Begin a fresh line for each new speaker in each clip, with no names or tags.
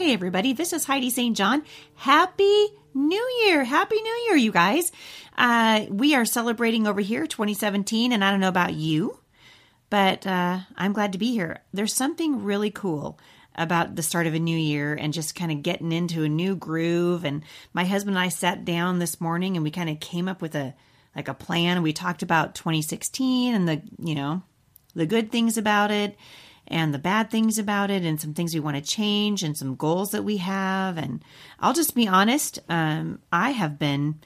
Hey, everybody, this is Heidi St. John. Happy New Year! Happy New Year, you guys. Uh, we are celebrating over here 2017, and I don't know about you, but uh, I'm glad to be here. There's something really cool about the start of a new year and just kind of getting into a new groove. And my husband and I sat down this morning and we kind of came up with a like a plan. We talked about 2016 and the, you know, the good things about it and the bad things about it and some things we want to change and some goals that we have. And I'll just be honest, um, I have been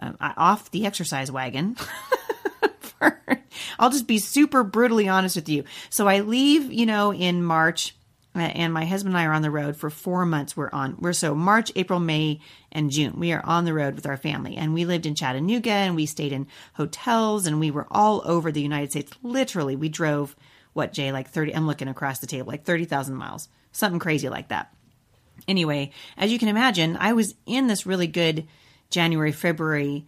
um, off the exercise wagon. for, I'll just be super brutally honest with you. So I leave, you know, in March uh, and my husband and I are on the road for four months. We're on, we're so March, April, May, and June. We are on the road with our family. And we lived in Chattanooga and we stayed in hotels and we were all over the United States. Literally, we drove, what, Jay, like 30, I'm looking across the table, like 30,000 miles, something crazy like that. Anyway, as you can imagine, I was in this really good January, February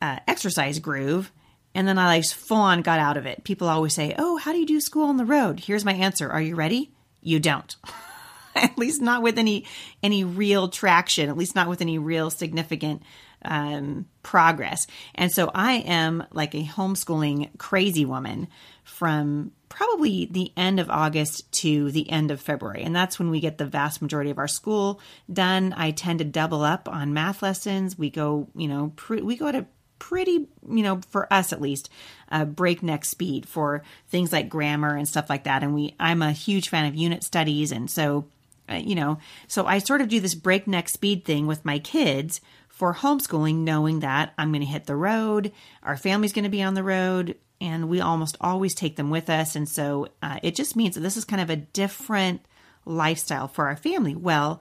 uh, exercise groove. And then I like full on got out of it. People always say, Oh, how do you do school on the road? Here's my answer. Are you ready? you don't. at least not with any any real traction, at least not with any real significant um, progress. And so I am like a homeschooling crazy woman from probably the end of August to the end of February. And that's when we get the vast majority of our school done. I tend to double up on math lessons. We go, you know, pre- we go to pretty, you know, for us at least, uh, breakneck speed for things like grammar and stuff like that. And we, I'm a huge fan of unit studies, and so, uh, you know, so I sort of do this breakneck speed thing with my kids for homeschooling, knowing that I'm going to hit the road, our family's going to be on the road, and we almost always take them with us, and so uh, it just means that this is kind of a different lifestyle for our family. Well.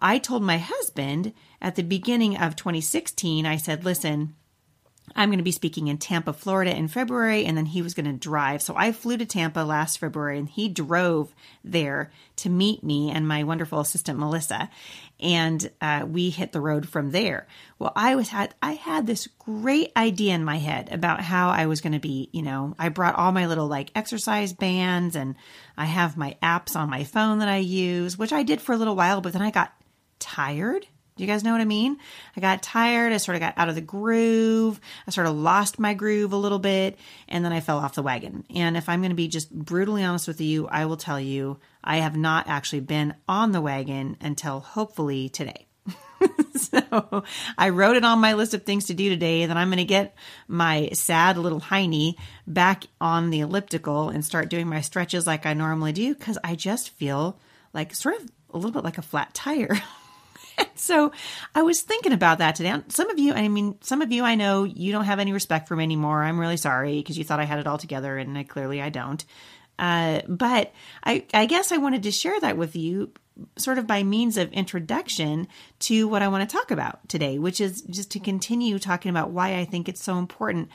I told my husband at the beginning of 2016, I said, listen, I'm going to be speaking in Tampa, Florida in February, and then he was going to drive. So I flew to Tampa last February and he drove there to meet me and my wonderful assistant, Melissa. And uh, we hit the road from there. Well, I was had I had this great idea in my head about how I was going to be. You know, I brought all my little like exercise bands, and I have my apps on my phone that I use, which I did for a little while, but then I got tired do you guys know what I mean? I got tired. I sort of got out of the groove. I sort of lost my groove a little bit and then I fell off the wagon. And if I'm going to be just brutally honest with you, I will tell you I have not actually been on the wagon until hopefully today. so I wrote it on my list of things to do today. Then I'm going to get my sad little hiney back on the elliptical and start doing my stretches like I normally do because I just feel like sort of a little bit like a flat tire. so I was thinking about that today. Some of you, I mean, some of you I know you don't have any respect for me anymore. I'm really sorry because you thought I had it all together and I, clearly I don't. Uh, but I, I guess I wanted to share that with you sort of by means of introduction to what I want to talk about today, which is just to continue talking about why I think it's so important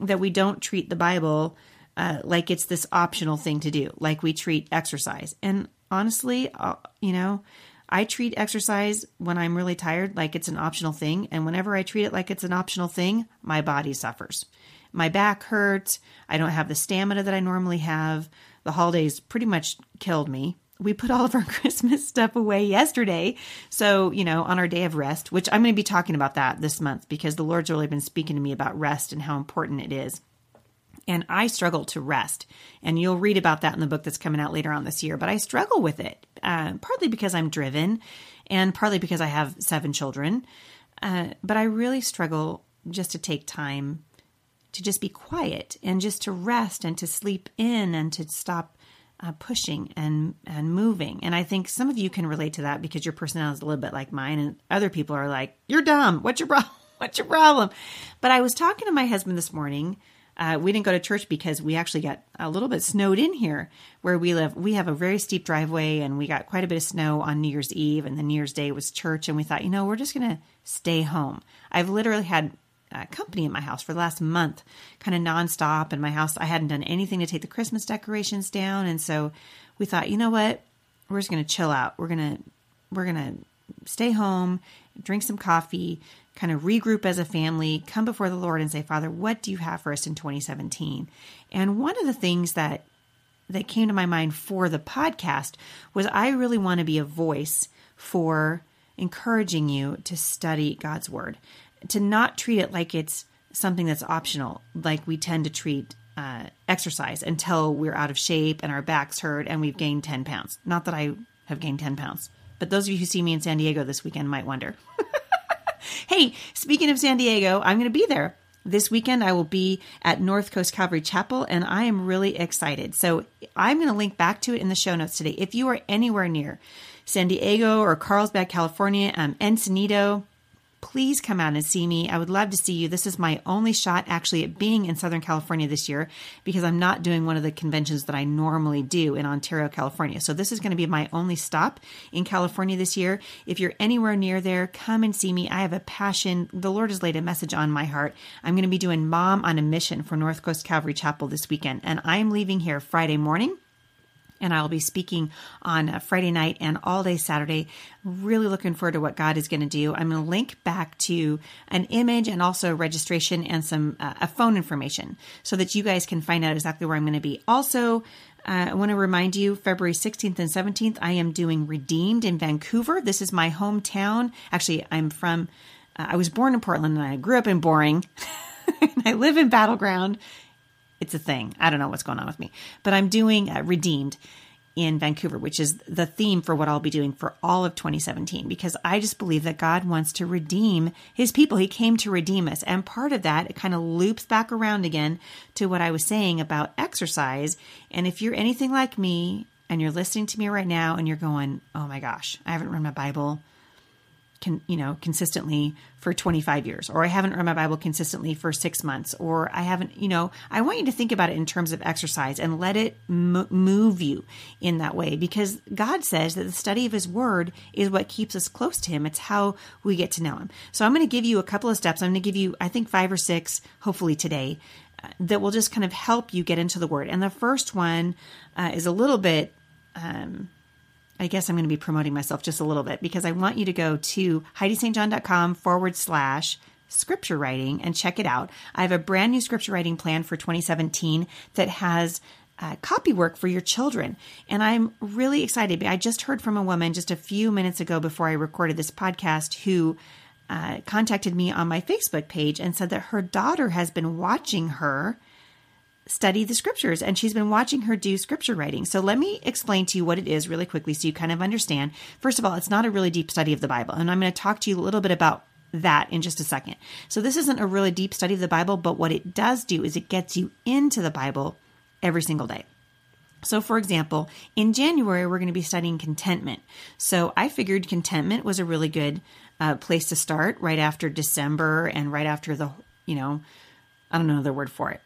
that we don't treat the Bible uh, like it's this optional thing to do, like we treat exercise. And honestly, uh, you know, I treat exercise when I'm really tired like it's an optional thing. And whenever I treat it like it's an optional thing, my body suffers. My back hurts. I don't have the stamina that I normally have. The holidays pretty much killed me. We put all of our Christmas stuff away yesterday. So, you know, on our day of rest, which I'm going to be talking about that this month because the Lord's really been speaking to me about rest and how important it is and I struggle to rest. And you'll read about that in the book that's coming out later on this year. But I struggle with it, uh, partly because I'm driven, and partly because I have seven children. Uh, but I really struggle just to take time to just be quiet and just to rest and to sleep in and to stop uh, pushing and and moving. And I think some of you can relate to that because your personality is a little bit like mine, and other people are like, "You're dumb. What's your problem? What's your problem?" But I was talking to my husband this morning uh, we didn't go to church because we actually got a little bit snowed in here where we live. We have a very steep driveway and we got quite a bit of snow on New Year's Eve and the New Year's Day was church. And we thought, you know, we're just going to stay home. I've literally had uh, company in my house for the last month, kind of nonstop. In my house, I hadn't done anything to take the Christmas decorations down. And so we thought, you know what? We're just going to chill out. We're going to, we're going to stay home, drink some coffee, kind of regroup as a family, come before the Lord and say, Father, what do you have for us in 2017? And one of the things that that came to my mind for the podcast was I really want to be a voice for encouraging you to study God's Word, to not treat it like it's something that's optional, like we tend to treat uh, exercise until we're out of shape and our backs hurt and we've gained 10 pounds. Not that I have gained 10 pounds, but those of you who see me in San Diego this weekend might wonder. hey, speaking of San Diego, I'm going to be there. This weekend, I will be at North Coast Calvary Chapel, and I am really excited. So, I'm going to link back to it in the show notes today. If you are anywhere near San Diego or Carlsbad, California, um, Encinitas, please come out and see me. I would love to see you. This is my only shot actually at being in Southern California this year because I'm not doing one of the conventions that I normally do in Ontario, California. So this is going to be my only stop in California this year. If you're anywhere near there, come and see me. I have a passion. The Lord has laid a message on my heart. I'm going to be doing Mom on a Mission for North Coast Calvary Chapel this weekend, and I'm leaving here Friday morning and I'll be speaking on Friday night and all day Saturday. Really looking forward to what God is going to do. I'm going to link back to an image and also registration and some uh, a phone information so that you guys can find out exactly where I'm going to be. Also, uh, I want to remind you, February 16th and 17th, I am doing Redeemed in Vancouver. This is my hometown. Actually, I'm from. Uh, I was born in Portland and I grew up in Boring. and I live in Battleground it's a thing. I don't know what's going on with me, but I'm doing uh, Redeemed in Vancouver, which is the theme for what I'll be doing for all of 2017, because I just believe that God wants to redeem his people. He came to redeem us. And part of that, it kind of loops back around again to what I was saying about exercise. And if you're anything like me and you're listening to me right now and you're going, oh my gosh, I haven't read my Bible can you know consistently for 25 years or i haven't read my bible consistently for six months or i haven't you know i want you to think about it in terms of exercise and let it m- move you in that way because god says that the study of his word is what keeps us close to him. It's how we get to know him. So i'm going to give you a couple of steps. I'm going to give you i think five or six hopefully today uh, that will just kind of help you get into the word. And the first one uh, is a little bit um, I guess I'm going to be promoting myself just a little bit because I want you to go to HeidiSt.John.com forward slash scripture writing and check it out. I have a brand new scripture writing plan for 2017 that has uh, copy work for your children. And I'm really excited. I just heard from a woman just a few minutes ago before I recorded this podcast who uh, contacted me on my Facebook page and said that her daughter has been watching her study the scriptures and she's been watching her do scripture writing. So let me explain to you what it is really quickly so you kind of understand. First of all, it's not a really deep study of the Bible. And I'm going to talk to you a little bit about that in just a second. So this isn't a really deep study of the Bible, but what it does do is it gets you into the Bible every single day. So, for example, in January, we're going to be studying contentment. So, I figured contentment was a really good uh, place to start right after December and right after the, you know, I don't know the word for it,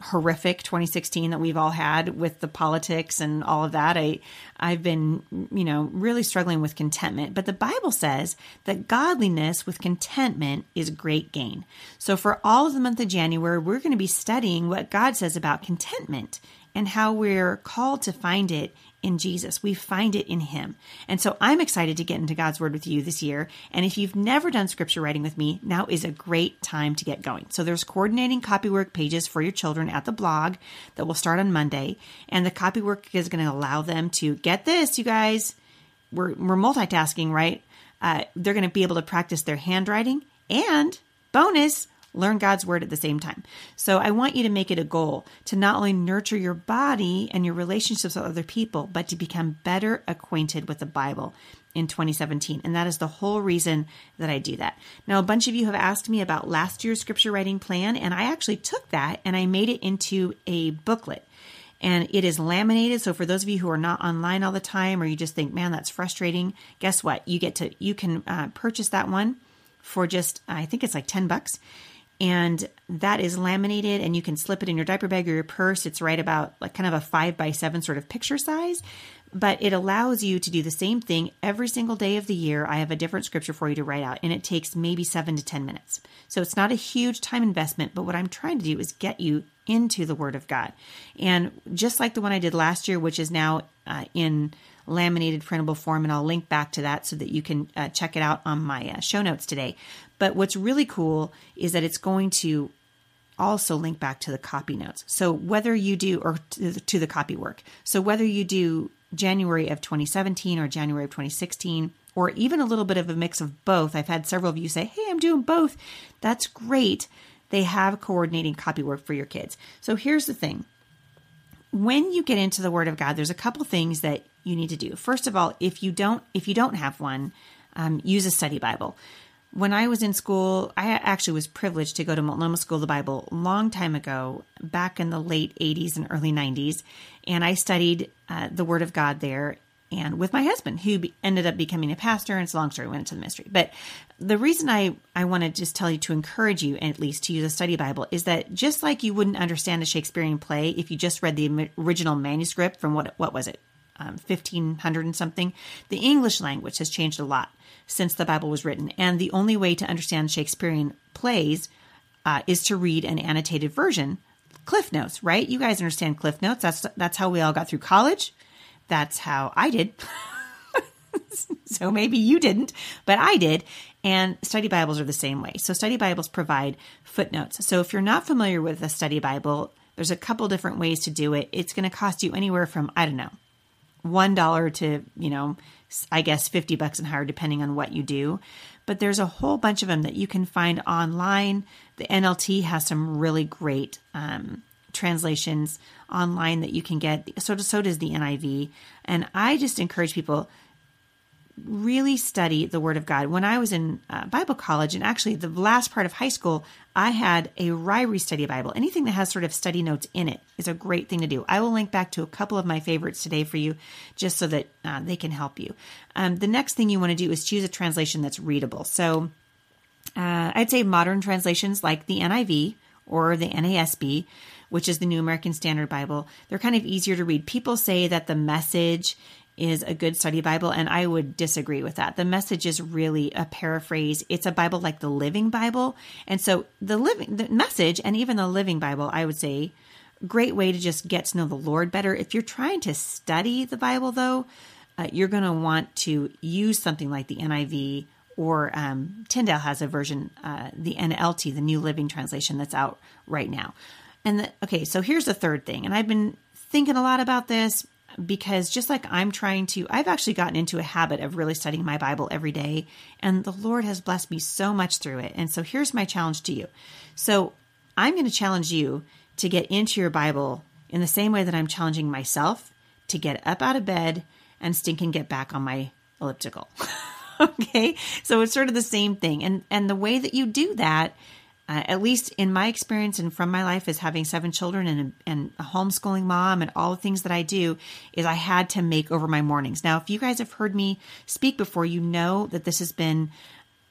horrific 2016 that we've all had with the politics and all of that. I I've been, you know, really struggling with contentment, but the Bible says that godliness with contentment is great gain. So for all of the month of January, we're going to be studying what God says about contentment and how we're called to find it in Jesus. We find it in Him. And so I'm excited to get into God's Word with you this year. And if you've never done scripture writing with me, now is a great time to get going. So there's coordinating copywork pages for your children at the blog that will start on Monday. And the copywork is going to allow them to get this, you guys. We're, we're multitasking, right? Uh, they're going to be able to practice their handwriting and bonus learn God's word at the same time. So I want you to make it a goal to not only nurture your body and your relationships with other people, but to become better acquainted with the Bible in 2017. And that is the whole reason that I do that. Now, a bunch of you have asked me about last year's scripture writing plan, and I actually took that and I made it into a booklet and it is laminated. So for those of you who are not online all the time, or you just think, man, that's frustrating, guess what? You get to you can uh, purchase that one for just I think it's like ten bucks, and that is laminated and you can slip it in your diaper bag or your purse. It's right about like kind of a five by seven sort of picture size, but it allows you to do the same thing every single day of the year. I have a different scripture for you to write out and it takes maybe seven to 10 minutes. So it's not a huge time investment, but what I'm trying to do is get you into the Word of God. And just like the one I did last year, which is now uh, in laminated printable form, and I'll link back to that so that you can uh, check it out on my uh, show notes today. But what's really cool is that it's going to also link back to the copy notes. So whether you do, or to the copy work. So whether you do January of 2017 or January of 2016, or even a little bit of a mix of both. I've had several of you say, Hey, I'm doing both. That's great. They have coordinating copy work for your kids. So here's the thing when you get into the word of god there's a couple things that you need to do first of all if you don't if you don't have one um, use a study bible when i was in school i actually was privileged to go to multnomah school of the bible a long time ago back in the late 80s and early 90s and i studied uh, the word of god there and with my husband, who ended up becoming a pastor. And it's a long story, went into the ministry. But the reason I, I want to just tell you to encourage you, at least, to use a study Bible is that just like you wouldn't understand a Shakespearean play if you just read the original manuscript from what, what was it, um, 1500 and something, the English language has changed a lot since the Bible was written. And the only way to understand Shakespearean plays uh, is to read an annotated version. Cliff Notes, right? You guys understand Cliff Notes. That's that's how we all got through college that's how I did. so maybe you didn't, but I did. And study Bibles are the same way. So study Bibles provide footnotes. So if you're not familiar with a study Bible, there's a couple different ways to do it. It's going to cost you anywhere from, I don't know, $1 to, you know, I guess 50 bucks and higher, depending on what you do. But there's a whole bunch of them that you can find online. The NLT has some really great um, translations online that you can get. So, so does the NIV. And I just encourage people really study the Word of God. When I was in uh, Bible college, and actually the last part of high school, I had a Ryrie Study Bible. Anything that has sort of study notes in it is a great thing to do. I will link back to a couple of my favorites today for you, just so that uh, they can help you. Um, the next thing you want to do is choose a translation that's readable. So uh, I'd say modern translations like the NIV or the NASB which is the New American Standard Bible. They're kind of easier to read. People say that the message is a good study Bible, and I would disagree with that. The message is really a paraphrase. It's a Bible like the Living Bible. And so the living the message and even the Living Bible, I would say, great way to just get to know the Lord better. If you're trying to study the Bible though, uh, you're going to want to use something like the NIV or um, Tyndale has a version, uh, the NLT, the New Living Translation that's out right now. And the, okay, so here's the third thing. And I've been thinking a lot about this because just like I'm trying to, I've actually gotten into a habit of really studying my Bible every day. And the Lord has blessed me so much through it. And so here's my challenge to you. So I'm going to challenge you to get into your Bible in the same way that I'm challenging myself to get up out of bed and stink and get back on my elliptical. okay? So it's sort of the same thing. And and the way that you do that uh, at least in my experience and from my life as having seven children and, and a homeschooling mom and all the things that I do is I had to make over my mornings. Now, if you guys have heard me speak before, you know that this has been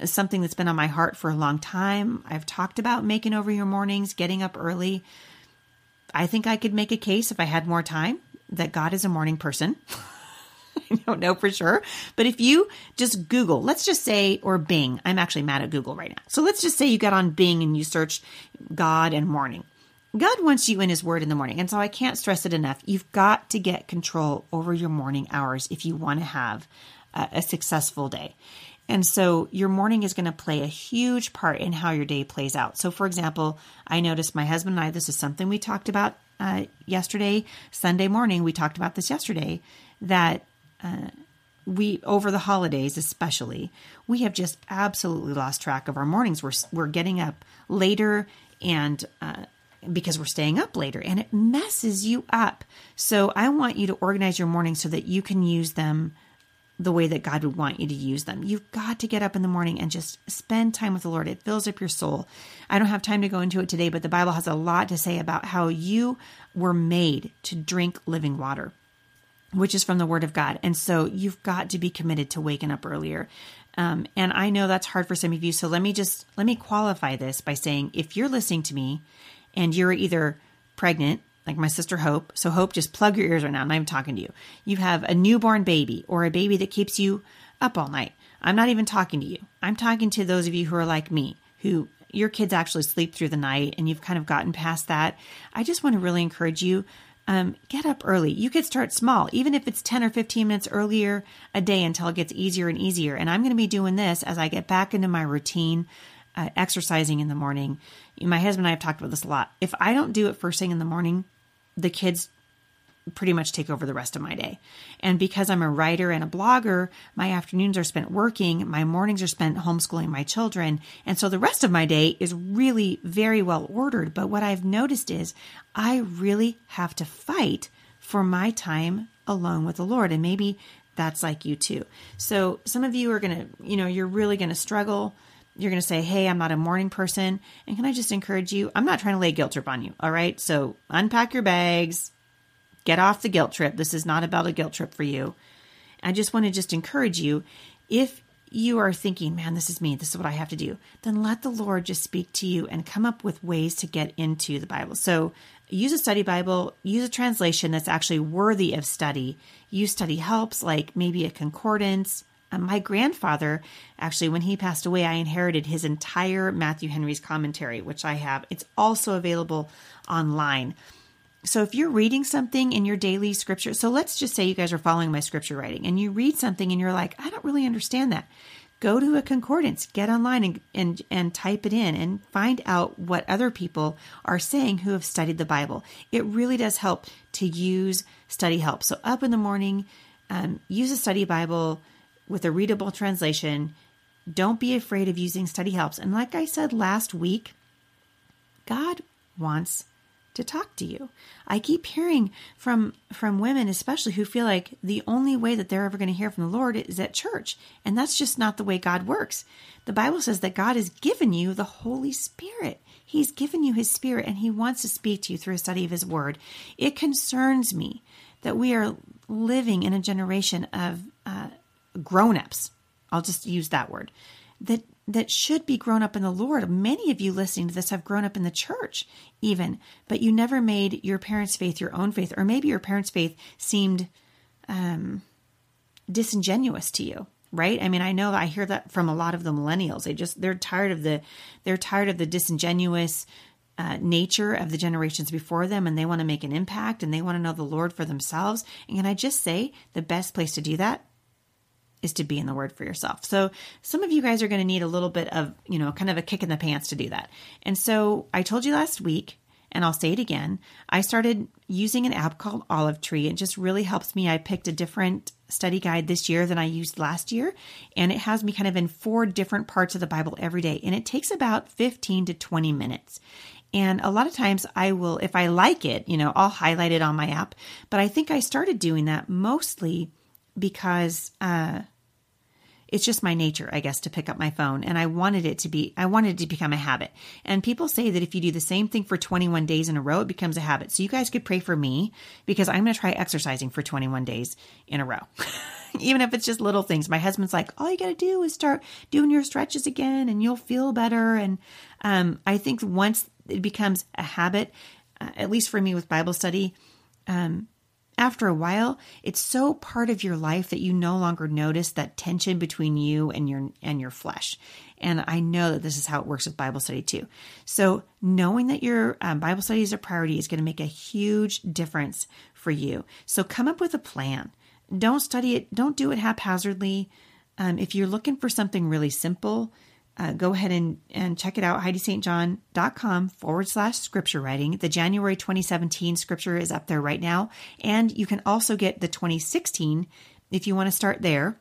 something that's been on my heart for a long time. I've talked about making over your mornings, getting up early. I think I could make a case if I had more time that God is a morning person. I don't know for sure. But if you just Google, let's just say, or Bing, I'm actually mad at Google right now. So let's just say you got on Bing and you searched God and morning. God wants you in His Word in the morning. And so I can't stress it enough. You've got to get control over your morning hours if you want to have a, a successful day. And so your morning is going to play a huge part in how your day plays out. So, for example, I noticed my husband and I, this is something we talked about uh, yesterday, Sunday morning. We talked about this yesterday that we over the holidays especially we have just absolutely lost track of our mornings. We're we're getting up later and uh, because we're staying up later and it messes you up. So i want you to organize your mornings so that you can use them the way that god would want you to use them. You've got to get up in the morning and just spend time with the lord. It fills up your soul. I don't have time to go into it today but the bible has a lot to say about how you were made to drink living water which is from the Word of God. And so you've got to be committed to waking up earlier. Um, and I know that's hard for some of you. So let me just let me qualify this by saying if you're listening to me and you're either pregnant, like my sister Hope, so Hope, just plug your ears right now. I'm not even talking to you. You have a newborn baby or a baby that keeps you up all night. I'm not even talking to you. I'm talking to those of you who are like me, who your kids actually sleep through the night and you've kind of gotten past that. I just want to really encourage you um, get up early. You could start small, even if it's 10 or 15 minutes earlier a day until it gets easier and easier. And I'm going to be doing this as I get back into my routine, uh, exercising in the morning. My husband and I have talked about this a lot. If I don't do it first thing in the morning, the kids pretty much take over the rest of my day. And because I'm a writer and a blogger, my afternoons are spent working, my mornings are spent homeschooling my children. And so the rest of my day is really very well ordered. But what I've noticed is I really have to fight for my time alone with the Lord. And maybe that's like you too. So some of you are going to, you know, you're really going to struggle. You're going to say, Hey, I'm not a morning person. And can I just encourage you? I'm not trying to lay guilt trip on you. All right. So unpack your bags, get off the guilt trip. This is not about a guilt trip for you. I just want to just encourage you if you are thinking, man, this is me, this is what I have to do, then let the Lord just speak to you and come up with ways to get into the Bible. So use a study Bible, use a translation that's actually worthy of study. Use study helps like maybe a concordance. Um, my grandfather, actually, when he passed away, I inherited his entire Matthew Henry's commentary, which I have. It's also available online. So if you're reading something in your daily scripture, so let's just say you guys are following my scripture writing and you read something and you're like, I don't really understand that. Go to a concordance, get online and, and, and type it in and find out what other people are saying who have studied the Bible. It really does help to use study help. So up in the morning, um, use a study Bible with a readable translation. Don't be afraid of using study helps. And like I said last week, God wants to talk to you. I keep hearing from from women especially who feel like the only way that they're ever going to hear from the Lord is at church, and that's just not the way God works. The Bible says that God has given you the Holy Spirit. He's given you his spirit and he wants to speak to you through a study of his word. It concerns me that we are living in a generation of uh, grown-ups. I'll just use that word. That that should be grown up in the Lord. Many of you listening to this have grown up in the church, even, but you never made your parents' faith your own faith, or maybe your parents' faith seemed um, disingenuous to you, right? I mean, I know I hear that from a lot of the millennials. They just they're tired of the they're tired of the disingenuous uh, nature of the generations before them, and they want to make an impact, and they want to know the Lord for themselves. And can I just say the best place to do that is to be in the word for yourself. So some of you guys are going to need a little bit of, you know, kind of a kick in the pants to do that. And so I told you last week, and I'll say it again, I started using an app called Olive Tree. It just really helps me. I picked a different study guide this year than I used last year, and it has me kind of in four different parts of the Bible every day. And it takes about 15 to 20 minutes. And a lot of times I will, if I like it, you know, I'll highlight it on my app. But I think I started doing that mostly because uh, it's just my nature, I guess, to pick up my phone. And I wanted it to be, I wanted it to become a habit. And people say that if you do the same thing for 21 days in a row, it becomes a habit. So you guys could pray for me because I'm going to try exercising for 21 days in a row. Even if it's just little things. My husband's like, all you got to do is start doing your stretches again and you'll feel better. And um, I think once it becomes a habit, uh, at least for me with Bible study, um, after a while, it's so part of your life that you no longer notice that tension between you and your and your flesh. And I know that this is how it works with Bible study too. So knowing that your um, Bible study is a priority is going to make a huge difference for you. So come up with a plan. Don't study it. Don't do it haphazardly. Um, if you're looking for something really simple, uh, go ahead and, and check it out, HeidiSt.John.com forward slash scripture writing. The January 2017 scripture is up there right now. And you can also get the 2016 if you want to start there.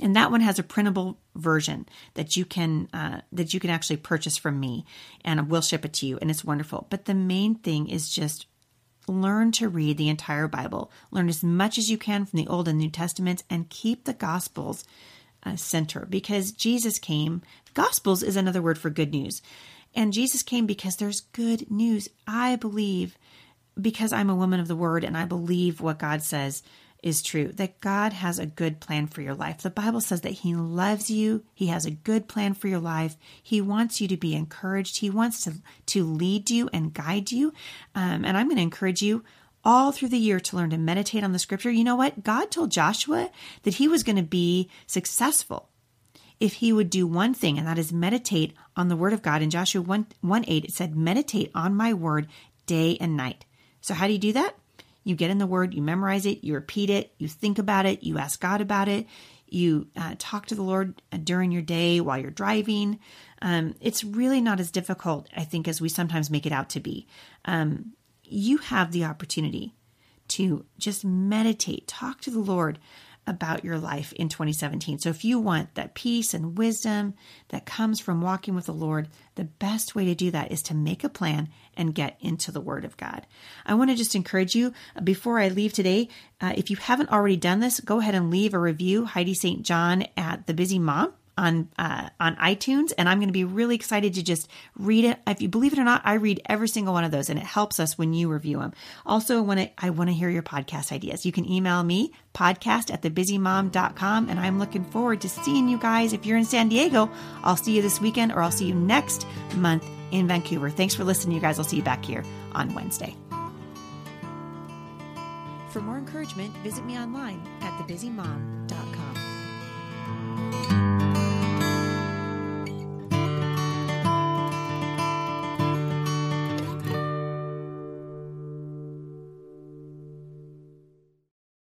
And that one has a printable version that you can uh, that you can actually purchase from me, and we'll ship it to you, and it's wonderful. But the main thing is just learn to read the entire Bible. Learn as much as you can from the Old and New Testaments, and keep the Gospels uh, center because Jesus came. Gospels is another word for good news. And Jesus came because there's good news. I believe, because I'm a woman of the word and I believe what God says is true, that God has a good plan for your life. The Bible says that He loves you. He has a good plan for your life. He wants you to be encouraged. He wants to, to lead you and guide you. Um, and I'm going to encourage you all through the year to learn to meditate on the scripture. You know what? God told Joshua that he was going to be successful if he would do one thing, and that is meditate on the word of God. In Joshua 1, 1 8, it said, Meditate on my word day and night. So, how do you do that? You get in the word, you memorize it, you repeat it, you think about it, you ask God about it, you uh, talk to the Lord during your day while you're driving. Um, it's really not as difficult, I think, as we sometimes make it out to be. Um, you have the opportunity to just meditate, talk to the Lord about your life in 2017. So if you want that peace and wisdom that comes from walking with the Lord, the best way to do that is to make a plan and get into the Word of God. I want to just encourage you before I leave today, uh, if you haven't already done this, go ahead and leave a review. Heidi St. John at The Busy Mom on uh, on iTunes, and I'm going to be really excited to just read it. If you believe it or not, I read every single one of those, and it helps us when you review them. Also, when I, I want to hear your podcast ideas, you can email me podcast at thebusymom.com, and I'm looking forward to seeing you guys. If you're in San Diego, I'll see you this weekend, or I'll see you next month in Vancouver. Thanks for listening, you guys. I'll see you back here on Wednesday. For more encouragement, visit me online at thebusymom.com.